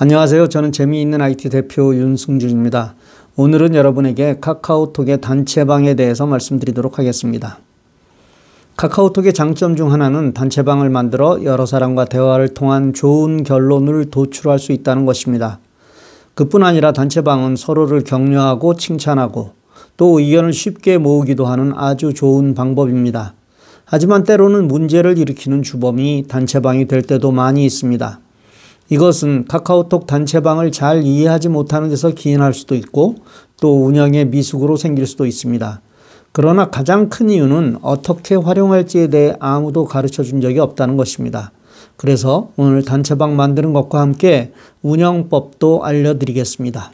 안녕하세요. 저는 재미있는 IT 대표 윤승준입니다. 오늘은 여러분에게 카카오톡의 단체방에 대해서 말씀드리도록 하겠습니다. 카카오톡의 장점 중 하나는 단체방을 만들어 여러 사람과 대화를 통한 좋은 결론을 도출할 수 있다는 것입니다. 그뿐 아니라 단체방은 서로를 격려하고 칭찬하고 또 의견을 쉽게 모으기도 하는 아주 좋은 방법입니다. 하지만 때로는 문제를 일으키는 주범이 단체방이 될 때도 많이 있습니다. 이것은 카카오톡 단체방을 잘 이해하지 못하는 데서 기인할 수도 있고 또 운영의 미숙으로 생길 수도 있습니다. 그러나 가장 큰 이유는 어떻게 활용할지에 대해 아무도 가르쳐 준 적이 없다는 것입니다. 그래서 오늘 단체방 만드는 것과 함께 운영법도 알려드리겠습니다.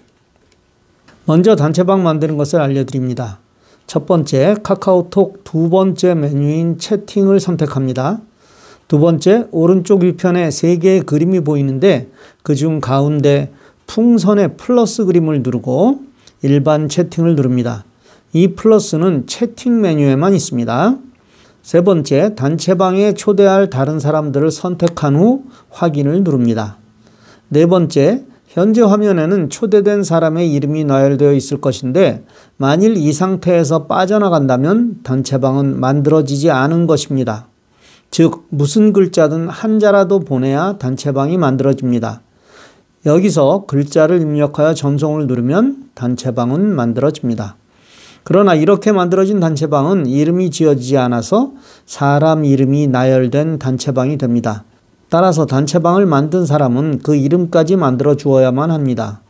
먼저 단체방 만드는 것을 알려드립니다. 첫 번째, 카카오톡 두 번째 메뉴인 채팅을 선택합니다. 두 번째, 오른쪽 위편에 세 개의 그림이 보이는데 그 중 가운데 풍선의 플러스 그림을 누르고 일반 채팅을 누릅니다. 이 플러스는 채팅 메뉴에만 있습니다. 세 번째, 단체방에 초대할 다른 사람들을 선택한 후 확인을 누릅니다. 네 번째, 현재 화면에는 초대된 사람의 이름이 나열되어 있을 것인데 만일 이 상태에서 빠져나간다면 단체방은 만들어지지 않은 것입니다. 즉, 무슨 글자든 한자라도 보내야 단체방이 만들어집니다. 여기서 글자를 입력하여 전송을 누르면 단체방은 만들어집니다. 그러나 이렇게 만들어진 단체방은 이름이 지어지지 않아서 사람 이름이 나열된 단체방이 됩니다. 따라서 단체방을 만든 사람은 그 이름까지 만들어 주어야만 합니다.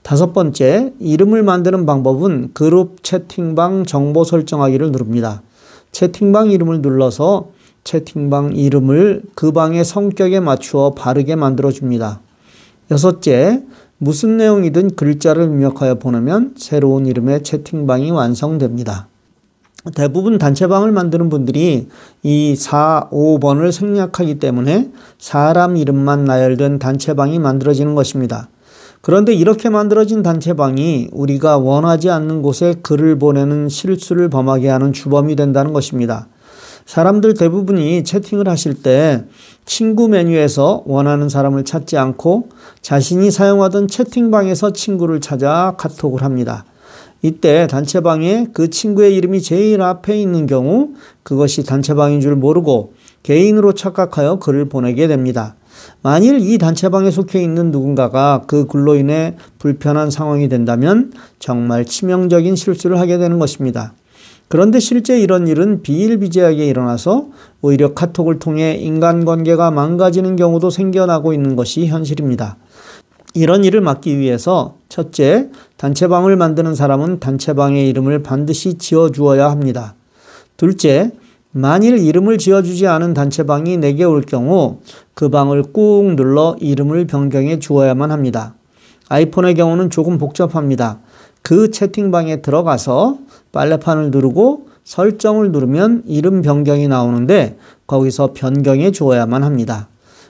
다섯 번째, 이름을 만드는 방법은 그룹 채팅방 정보 설정하기를 누릅니다. 채팅방 이름을 눌러서 채팅방 이름을 그 방의 성격에 맞추어 바르게 만들어 줍니다. 여섯째, 무슨 내용이든 글자를 입력하여 보내면 새로운 이름의 채팅방이 완성됩니다. 대부분 단체방을 만드는 분들이 이 4, 5번을 생략하기 때문에 사람 이름만 나열된 단체방이 만들어지는 것입니다. 그런데 이렇게 만들어진 단체방이 우리가 원하지 않는 곳에 글을 보내는 실수를 범하게 하는 주범이 된다는 것입니다. 사람들 대부분이 채팅을 하실 때 친구 메뉴에서 원하는 사람을 찾지 않고 자신이 사용하던 채팅방에서 친구를 찾아 카톡을 합니다. 이때 단체방에 그 친구의 이름이 제일 앞에 있는 경우 그것이 단체방인 줄 모르고 개인으로 착각하여 글을 보내게 됩니다. 만일 이 단체방에 속해 있는 누군가가 그 글로 인해 불편한 상황이 된다면 정말 치명적인 실수를 하게 되는 것입니다. 그런데 실제 이런 일은 비일비재하게 일어나서 오히려 카톡을 통해 인간관계가 망가지는 경우도 생겨나고 있는 것이 현실입니다. 이런 일을 막기 위해서 첫째, 단체방을 만드는 사람은 단체방의 이름을 반드시 지어주어야 합니다. 둘째, 만일 이름을 지어주지 않은 단체방이 내게 올 경우 그 방을 꾹 눌러 이름을 변경해 주어야만 합니다. 아이폰의 경우는 조금 복잡합니다. 그 채팅방에 들어가서 빨래판을 누르고 설정을 누르면 이름 변경이 나오는데 거기서 변경해 주어야만 합니다.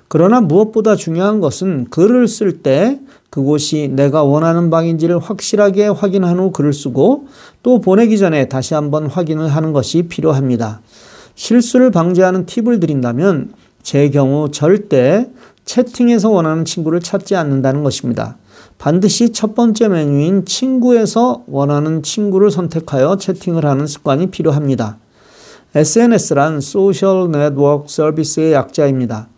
그러나 무엇보다 중요한 것은 글을 쓸 때 그곳이 내가 원하는 방인지를 확실하게 확인한 후 글을 쓰고 또 보내기 전에 다시 한번 확인을 하는 것이 필요합니다. 실수를 방지하는 팁을 드린다면 제 경우 절대 채팅에서 원하는 친구를 찾지 않는다는 것입니다. 반드시 첫 번째 메뉴인 친구에서 원하는 친구를 선택하여 채팅을 하는 습관이 필요합니다. SNS란 소셜 네트워크 서비스의 약자입니다.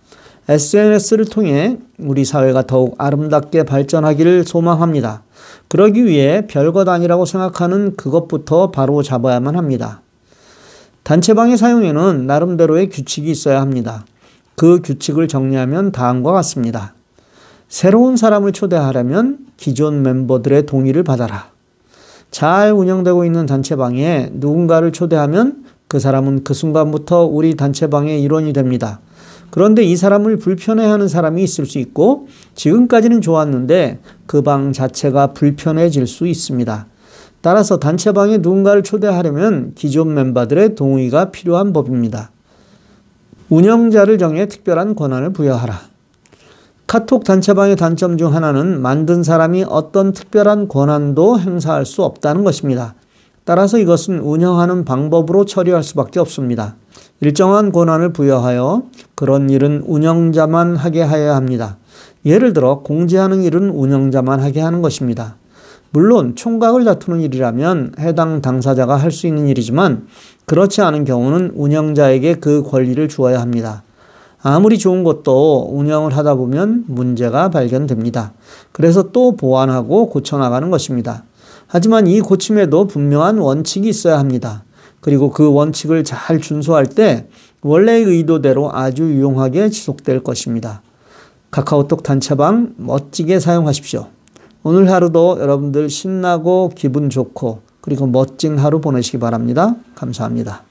SNS를 통해 우리 사회가 더욱 아름답게 발전하기를 소망합니다. 그러기 위해 별것 아니라고 생각하는 그것부터 바로 잡아야만 합니다. 단체방의 사용에는 나름대로의 규칙이 있어야 합니다. 그 규칙을 정리하면 다음과 같습니다. 새로운 사람을 초대하려면 기존 멤버들의 동의를 받아라. 잘 운영되고 있는 단체방에 누군가를 초대하면 그 사람은 그 순간부터 우리 단체방의 일원이 됩니다. 그런데 이 사람을 불편해하는 사람이 있을 수 있고 지금까지는 좋았는데 그 방 자체가 불편해질 수 있습니다. 따라서 단체방에 누군가를 초대하려면 기존 멤버들의 동의가 필요한 법입니다. 운영자를 정해 특별한 권한을 부여하라. 카톡 단체방의 단점 중 하나는 만든 사람이 어떤 특별한 권한도 행사할 수 없다는 것입니다. 따라서 이것은 운영하는 방법으로 처리할 수밖에 없습니다. 일정한 권한을 부여하여 그런 일은 운영자만 하게 하여야 합니다. 예를 들어 공지하는 일은 운영자만 하게 하는 것입니다. 물론 총각을 다투는 일이라면 해당 당사자가 할 수 있는 일이지만 그렇지 않은 경우는 운영자에게 그 권리를 주어야 합니다. 아무리 좋은 것도 운영을 하다 보면 문제가 발견됩니다. 그래서 또 보완하고 고쳐나가는 것입니다. 하지만 이 고침에도 분명한 원칙이 있어야 합니다. 그리고 그 원칙을 잘 준수할 때 원래의 의도대로 아주 유용하게 지속될 것입니다. 카카오톡 단체방 멋지게 사용하십시오. 오늘 하루도 여러분들 신나고 기분 좋고 그리고 멋진 하루 보내시기 바랍니다. 감사합니다.